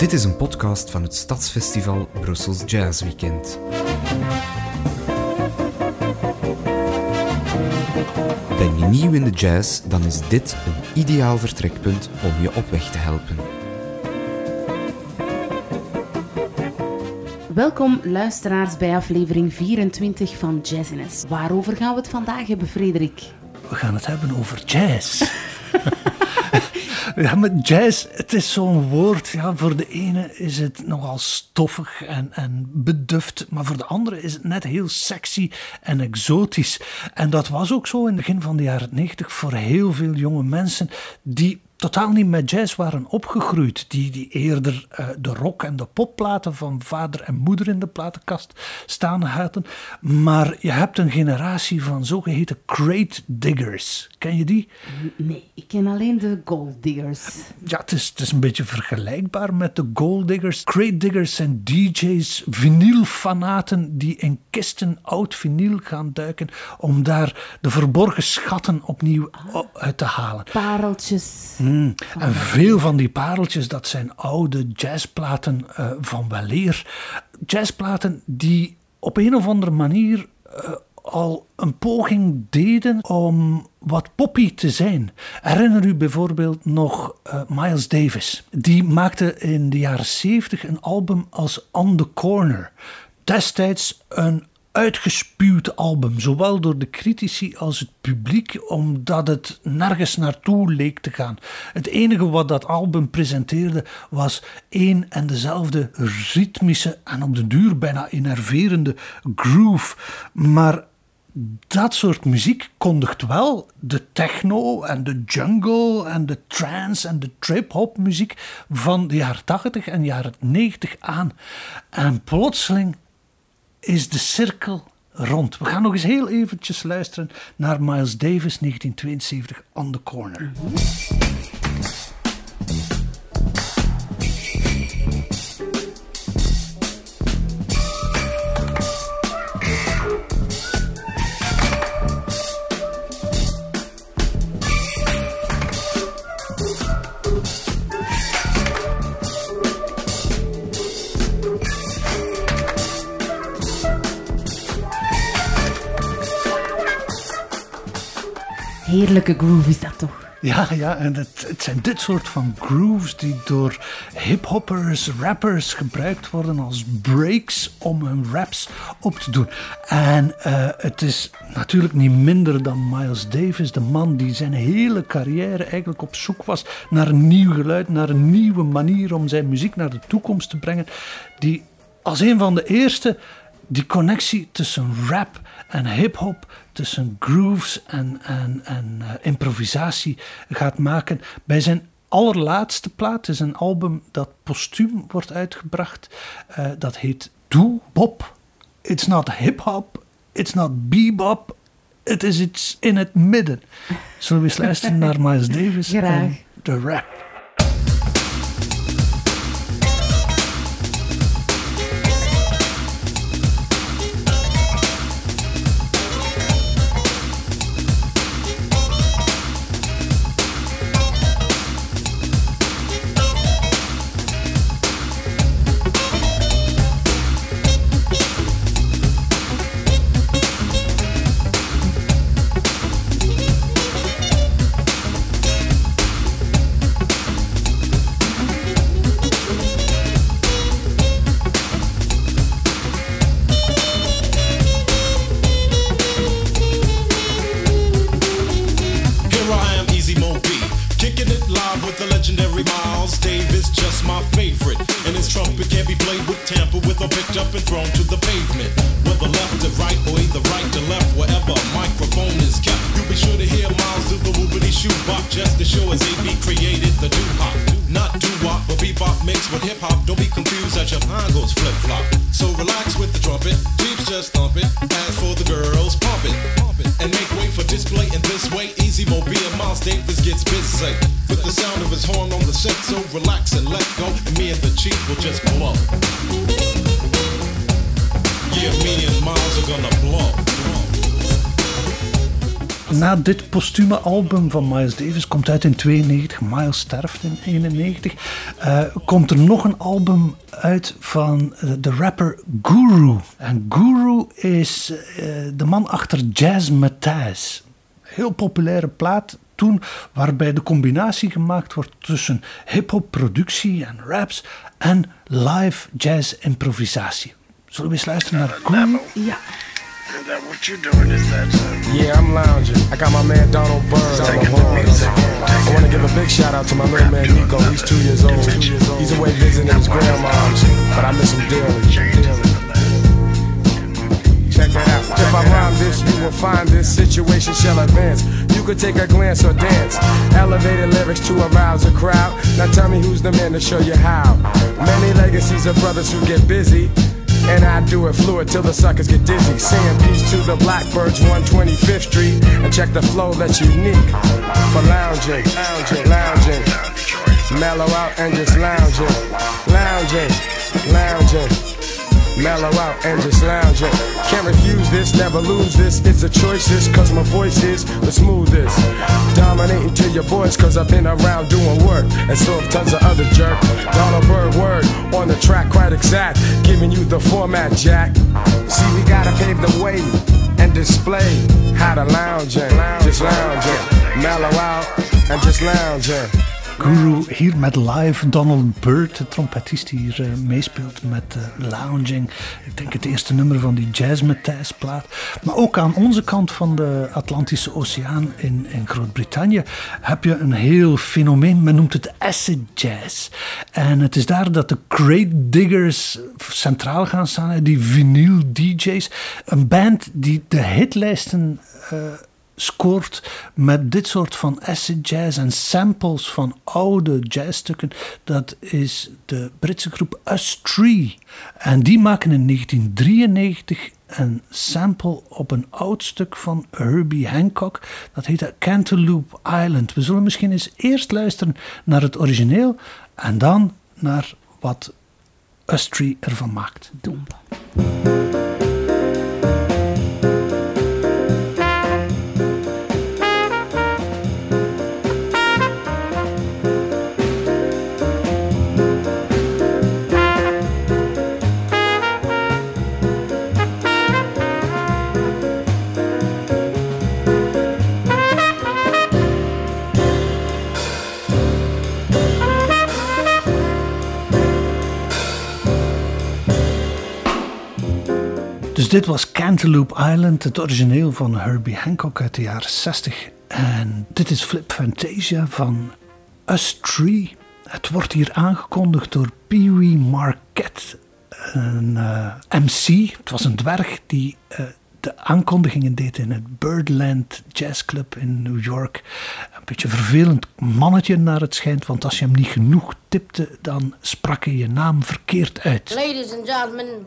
Dit is een podcast van het Stadsfestival Brussels Jazz Weekend. Ben je nieuw in de jazz, dan is dit een ideaal vertrekpunt om je op weg te helpen. Welkom luisteraars bij aflevering 24 van Jazziness. Waarover gaan we het vandaag hebben, Frederik? We gaan het hebben over jazz. Ja, maar jazz, het is zo'n woord. Ja, voor de ene is het nogal stoffig en, en beduft, maar voor de andere is het net heel sexy en exotisch. En dat was ook zo in het begin van de jaren 90 voor heel veel jonge mensen die totaal niet met jazz waren opgegroeid. Die, die eerder uh, de rock- en de popplaten van vader en moeder in de platenkast staan hadden. Maar je hebt een generatie van zogeheten crate diggers. Ken je die? Nee, ik ken alleen de gold diggers. Ja, het is, het is een beetje vergelijkbaar met de gold diggers. Crate diggers zijn DJ's, vinylfanaten die in kisten oud vinyl gaan duiken om daar de verborgen schatten opnieuw uit te halen. Pareltjes. Mm. En veel van die pareltjes, dat zijn oude jazzplaten uh, van weleer. Jazzplaten die op een of andere manier uh, al een poging deden om wat poppy te zijn. Herinner u bijvoorbeeld nog uh, Miles Davis? Die maakte in de jaren 70 een album als On the Corner. Destijds een uitgespuwd album, zowel door de critici als het publiek, omdat het nergens naartoe leek te gaan. Het enige wat dat album presenteerde was één en dezelfde ritmische en op de duur bijna enerverende groove. Maar dat soort muziek kondigt wel de techno en de jungle en de trance en de trip-hop muziek van de jaren 80 en jaren 90 aan. En plotseling is de cirkel rond. We gaan nog eens heel eventjes luisteren naar Miles Davis 1972 On the Corner. Heerlijke groove is dat toch? Ja, ja, en het, het zijn dit soort van grooves die door hiphoppers, rappers gebruikt worden als breaks om hun raps op te doen. En uh, het is natuurlijk niet minder dan Miles Davis, de man die zijn hele carrière eigenlijk op zoek was naar een nieuw geluid, naar een nieuwe manier om zijn muziek naar de toekomst te brengen. Die als een van de eerste die connectie tussen rap en hip-hop, tussen grooves en, en, en uh, improvisatie gaat maken. Bij zijn allerlaatste plaat is een album dat postuum wordt uitgebracht. Uh, dat heet Do Bop. It's not hip-hop, it's not bebop, het is iets in het midden. Zullen we eens luisteren naar Miles Davis Graag. en de rap? seems that your mind goes flop. So relax with the trumpet, peeps just thump it. As for the girls, pop it, and make way for display. In this way, easy mobile Miles Davis gets busy with the sound of his horn on the set. So relax and let go, and me and the chief will just blow. Yeah, me and Miles are gonna blow. Na dit postume album van Miles Davis komt uit in 92, Miles sterft in 91. Uh, eh, komt er nog een album uit van uh, de rapper Guru. En Guru is uh, de man achter Jazz Matthijs. Heel populaire plaat toen, waarbij de combinatie gemaakt wordt tussen hip-hop productie en raps en live jazz improvisatie. Zullen we eens luisteren naar Guru? Ja. Is that what you're doing? Is that uh, Yeah, I'm lounging. I got my man Donald Byrd on the horn. I want to give a big shout out to my little man Nico. He's two years old. He's away visiting his grandma's, but I miss him dearly. Check that out. If I rhyme this, you will find this situation shall advance. You could take a glance or dance. Elevated lyrics to arouse a crowd. Now tell me who's the man to show you how. Many legacies of brothers who get busy. And I do it fluid till the suckers get dizzy. Saying peace to the Blackbirds, 125th Street. And check the flow that's unique for lounging, lounging, lounging. Mellow out and just lounging, lounging, lounging. Mellow out and just lounging. Can't refuse this, never lose this. It's a choice, cause my voice is the smoothest. Dominating to your boys, cause I've been around doing work. And so have tons of other jerk. Donald Bird word on the track, quite exact. Giving you the format, Jack. See, we gotta pave the way and display how to lounge lounging. Just lounge lounging. Mellow out and just lounge lounging. Guru hier met live Donald Byrd, de trompetist die hier uh, meespeelt met uh, Lounging. Ik denk het eerste nummer van die Jazz Matthijs plaat. Maar ook aan onze kant van de Atlantische Oceaan in, in Groot-Brittannië heb je een heel fenomeen. Men noemt het acid jazz. En het is daar dat de Crate Diggers centraal gaan staan, die vinyl DJ's. Een band die de hitlijsten... Uh, scoort met dit soort van acid jazz en samples van oude jazzstukken. Dat is de Britse groep Us Tree. En die maken in 1993 een sample op een oud stuk van Herbie Hancock. Dat heet Cantaloupe Island. We zullen misschien eens eerst luisteren naar het origineel en dan naar wat Us Tree ervan maakt. Dit was Cantaloupe Island, het origineel van Herbie Hancock uit de jaren 60. En dit is Flip Fantasia van Us Tree. Het wordt hier aangekondigd door Pee Wee Marquette, een uh, MC. Het was een dwerg die uh, de aankondigingen deed in het Birdland Jazz Club in New York. Een beetje vervelend mannetje naar het schijnt, want als je hem niet genoeg tipte, dan sprak hij je naam verkeerd uit. Ladies and gentlemen,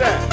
That?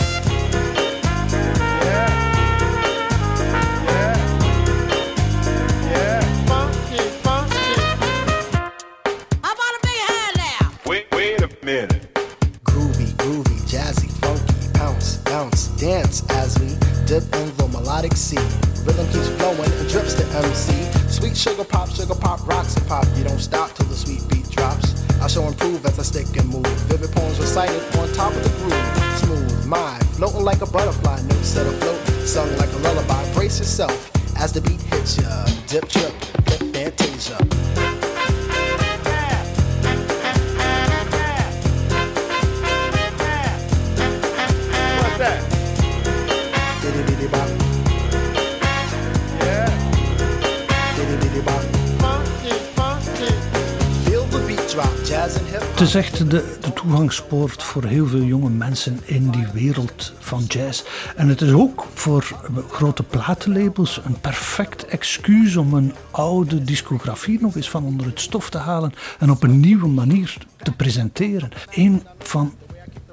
Het is echt de, de toegangspoort voor heel veel jonge mensen in die wereld van jazz. En het is ook voor grote platenlabels een perfect excuus om een oude discografie nog eens van onder het stof te halen en op een nieuwe manier te presenteren. Een van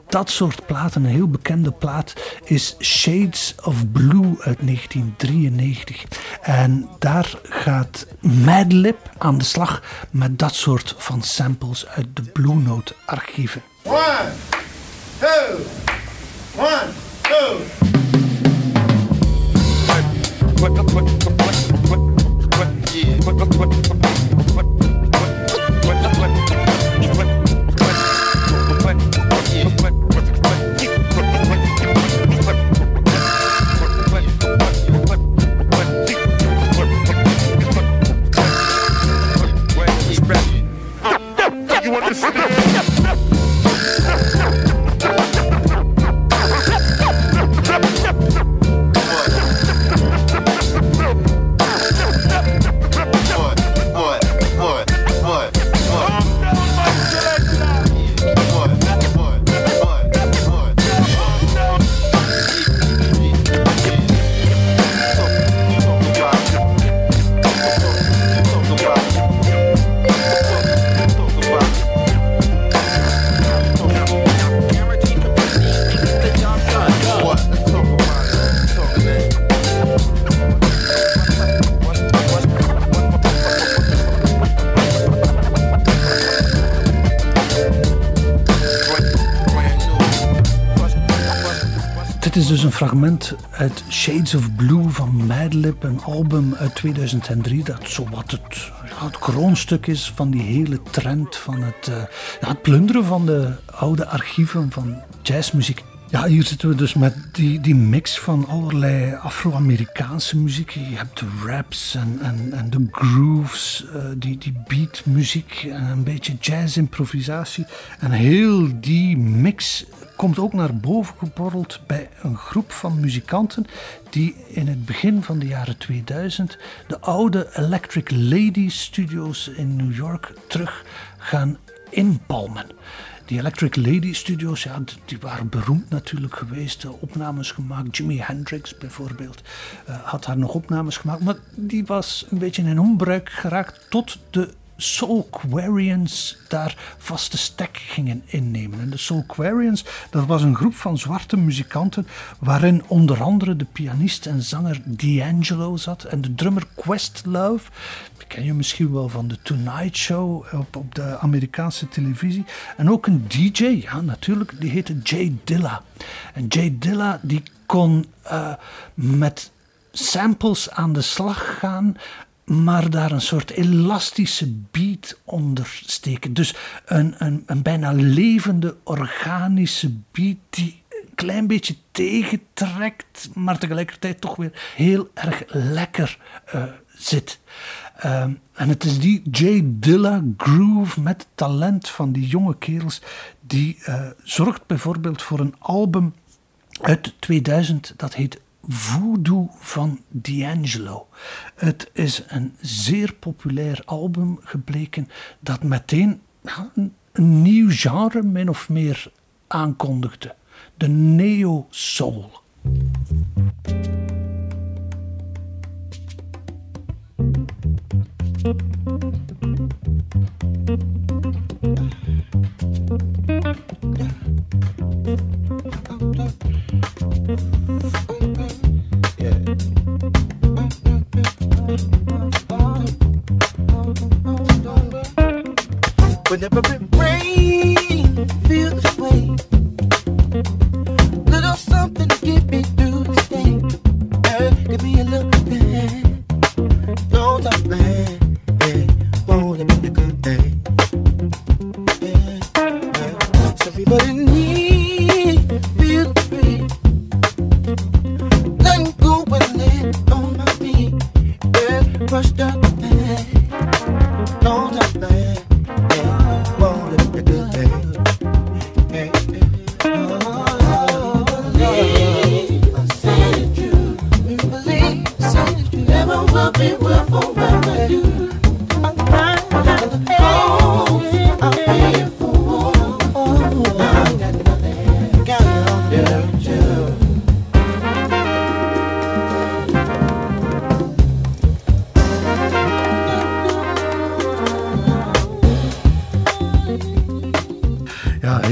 dat soort platen, een heel bekende plaat, is Shades of Blue uit 1993. En daar gaat Madlib aan de slag met dat soort van samples uit de Blue Note archieven. Fragment uit Shades of Blue van Madlib, een album uit 2003 dat zowat het, kroonstuk is van die hele trend van het, uh, ja, het plunderen van de oude archieven van jazzmuziek. Ja, hier zitten we dus met die, die mix van allerlei Afro-Amerikaanse muziek. Je hebt de raps en, en, en de grooves, uh, die, die beatmuziek en een beetje jazz-improvisatie. En heel die mix komt ook naar boven geborreld bij een groep van muzikanten die in het begin van de jaren 2000 de oude Electric Lady Studios in New York terug gaan inpalmen. Die Electric Lady Studios, ja, die waren beroemd natuurlijk geweest. opnames gemaakt. Jimi Hendrix bijvoorbeeld uh, had daar nog opnames gemaakt. Maar die was een beetje in onbruik geraakt tot de Soulquarians daar vaste stek gingen innemen. En de Soulquarians, dat was een groep van zwarte muzikanten waarin onder andere de pianist en zanger D'Angelo zat en de drummer Questlove. Die ken je misschien wel van de Tonight Show op, op de Amerikaanse televisie. En ook een DJ, ja natuurlijk, die heette Jay Dilla. En Jay Dilla die kon uh, met samples aan de slag gaan maar daar een soort elastische beat onder steken. Dus een, een, een bijna levende, organische beat die een klein beetje tegentrekt, maar tegelijkertijd toch weer heel erg lekker uh, zit. Uh, en het is die J. Dilla groove met talent van die jonge kerels, die uh, zorgt bijvoorbeeld voor een album uit 2000 dat heet Voodoo van D'Angelo. Het is een zeer populair album gebleken dat meteen een, nieuw genre min of meer aankondigde. De neo-soul.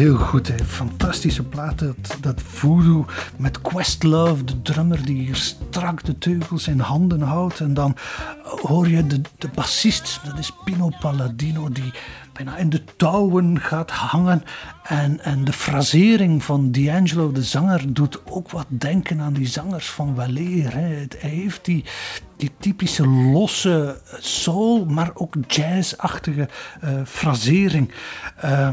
Heel goed. Hè. Fantastische plaat. Dat, dat voodoo met Questlove, de drummer die hier strak de teugels in handen houdt. En dan hoor je de, de bassist, dat is Pino Palladino, die bijna in de touwen gaat hangen. En, en de frasering van D'Angelo, de zanger, doet ook wat denken aan die zangers van Waleer. Hè. Hij heeft die, die typische losse soul, maar ook jazzachtige uh, frasering. Uh,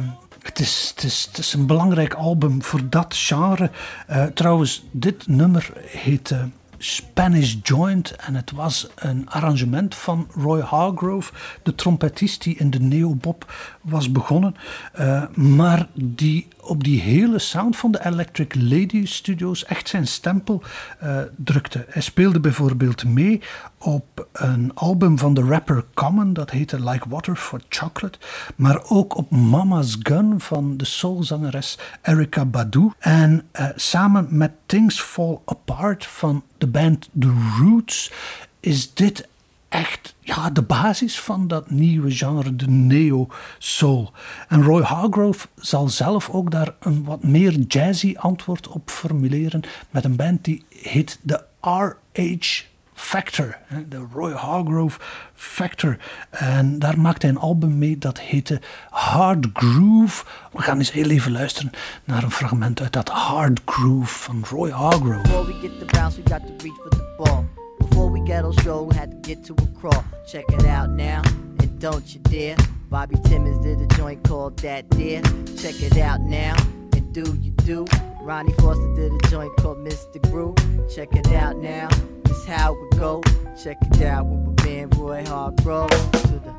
het is, is, een belangrijk album voor dat genre. Uh, trouwens, dit nummer heet uh, Spanish Joint. En het was een arrangement van Roy Hargrove, de trompetist die in de neobop was begonnen. Uh, maar die op die hele sound van de Electric Lady Studios echt zijn stempel uh, drukte. Hij speelde bijvoorbeeld mee op een album van de rapper Common, dat heette Like Water for Chocolate. Maar ook op Mama's Gun van de soulzangeres Erica Badu. En uh, samen met Things Fall Apart van de band The Roots is dit echt ja, de basis van dat nieuwe genre, de neo-soul. En Roy Hargrove zal zelf ook daar een wat meer jazzy antwoord op formuleren met een band die heet de RH Factor, de Roy Hargrove Factor. En daar maakte hij een album mee dat heette Hard Groove. We gaan eens heel even luisteren naar een fragment uit dat Hard Groove van Roy Hargrove. Before we get the bounce, we got to reach for the ball. Before we get on show, had to get to a crawl. Check it out now, and don't you dare. Bobby Timmons did a joint called That Dear. Check it out now, and do you do. Ronnie Foster did a joint called Mr. Groove. Check it out now, this how we go. Check it out with my man Roy Hargrove. To the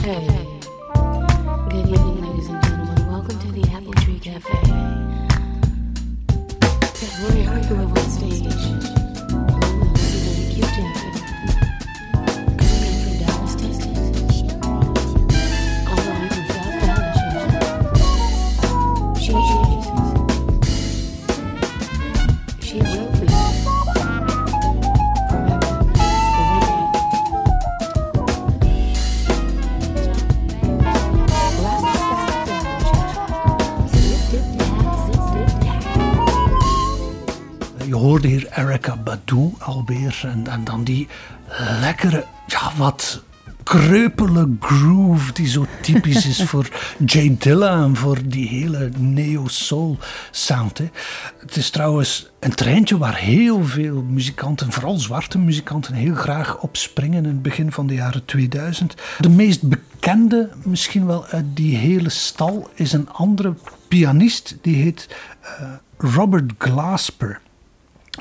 Hey, good evening, ladies and gentlemen. Welcome to the Apple Tree Cafe. Roy Hargrove on stage. En, en dan die lekkere, ja, wat kreupele groove die zo typisch is voor Jay Dilla en voor die hele neo-soul sound. Hè. Het is trouwens een treintje waar heel veel muzikanten, vooral zwarte muzikanten, heel graag op springen in het begin van de jaren 2000. De meest bekende, misschien wel uit die hele stal, is een andere pianist die heet uh, Robert Glasper.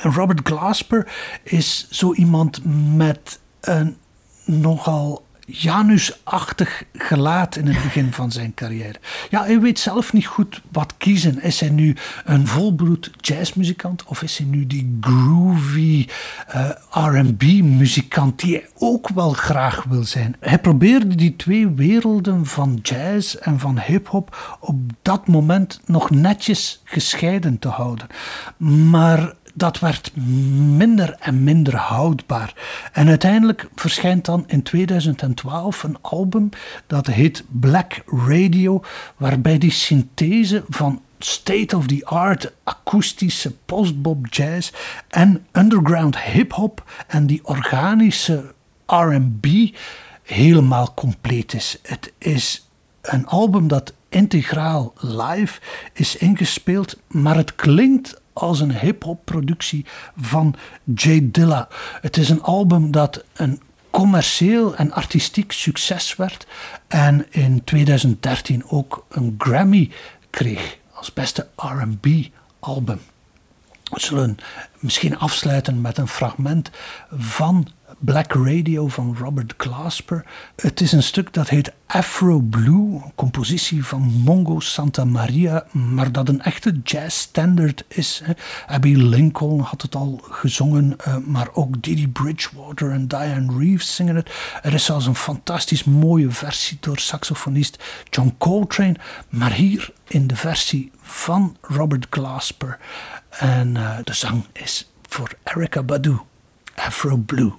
Robert Glasper is zo iemand met een nogal Janusachtig gelaat in het begin van zijn carrière. Ja, hij weet zelf niet goed wat kiezen. Is hij nu een volbloed jazzmuzikant of is hij nu die groovy uh, R&B-muzikant die hij ook wel graag wil zijn? Hij probeerde die twee werelden van jazz en van hip-hop op dat moment nog netjes gescheiden te houden. Maar dat werd minder en minder houdbaar. En uiteindelijk verschijnt dan in 2012 een album dat heet Black Radio, waarbij die synthese van state-of-the-art akoestische postbop jazz en underground hip-hop en die organische RB helemaal compleet is. Het is een album dat integraal live is ingespeeld, maar het klinkt als een hip-hop productie van Jay Dilla. Het is een album dat een commercieel en artistiek succes werd en in 2013 ook een Grammy kreeg als beste RB album. We zullen misschien afsluiten met een fragment van Black Radio van Robert Glasper. Het is een stuk dat heet Afro Blue, een compositie van Mongo Santa Maria, maar dat een echte jazzstandard is. Hè. Abby Lincoln had het al gezongen, uh, maar ook Didi Bridgewater en Diane Reeves zingen het. Er is zelfs een fantastisch mooie versie door saxofonist John Coltrane, maar hier in de versie van Robert Glasper. En uh, de zang is voor Erica Badu, Afro Blue.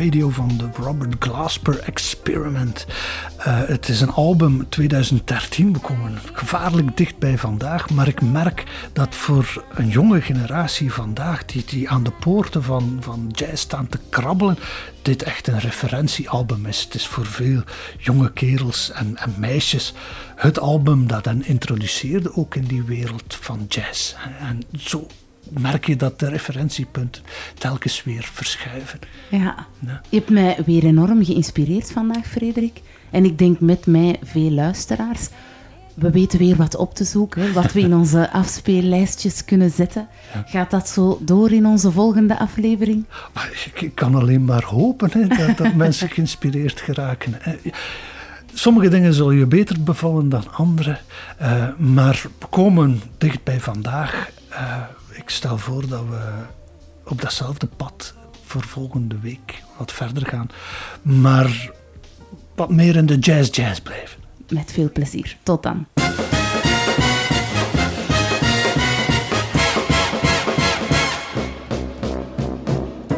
Radio van de Robert Glasper Experiment. Eh, het is een album 2013, we komen gevaarlijk dicht bij vandaag, maar ik merk dat voor een jonge generatie vandaag, die, die aan de poorten van, van jazz staan te krabbelen, dit echt een referentiealbum is. Het is voor veel jonge kerels en, en meisjes het album dat hen introduceerde ook in die wereld van jazz. En zo merk je dat de referentiepunten telkens weer verschuiven. Ja. Je hebt mij weer enorm geïnspireerd vandaag, Frederik. En ik denk met mij veel luisteraars. We weten weer wat op te zoeken, wat we in onze afspeellijstjes kunnen zetten. Gaat dat zo door in onze volgende aflevering? Maar ik, kan alleen maar hopen hè, dat, dat mensen geïnspireerd geraken. Sommige dingen zullen je beter bevallen dan andere, eh, maar we komen dicht bij vandaag. Eh, ik stel voor dat we op datzelfde pad voor volgende week wat verder gaan, maar wat meer in de jazz-jazz blijven. Met veel plezier. Tot dan.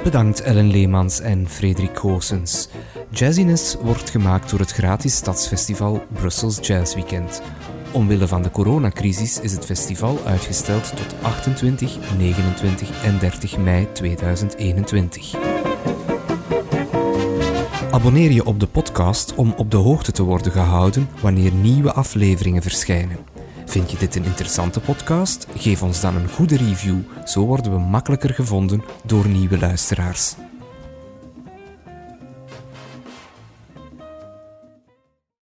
Bedankt Ellen Leemans en Frederik Goossens. Jazziness wordt gemaakt door het gratis stadsfestival Brussels Jazz Weekend. Omwille van de coronacrisis is het festival uitgesteld tot 28, 29 en 30 mei 2021. Abonneer je op de podcast om op de hoogte te worden gehouden wanneer nieuwe afleveringen verschijnen. Vind je dit een interessante podcast? Geef ons dan een goede review, zo worden we makkelijker gevonden door nieuwe luisteraars.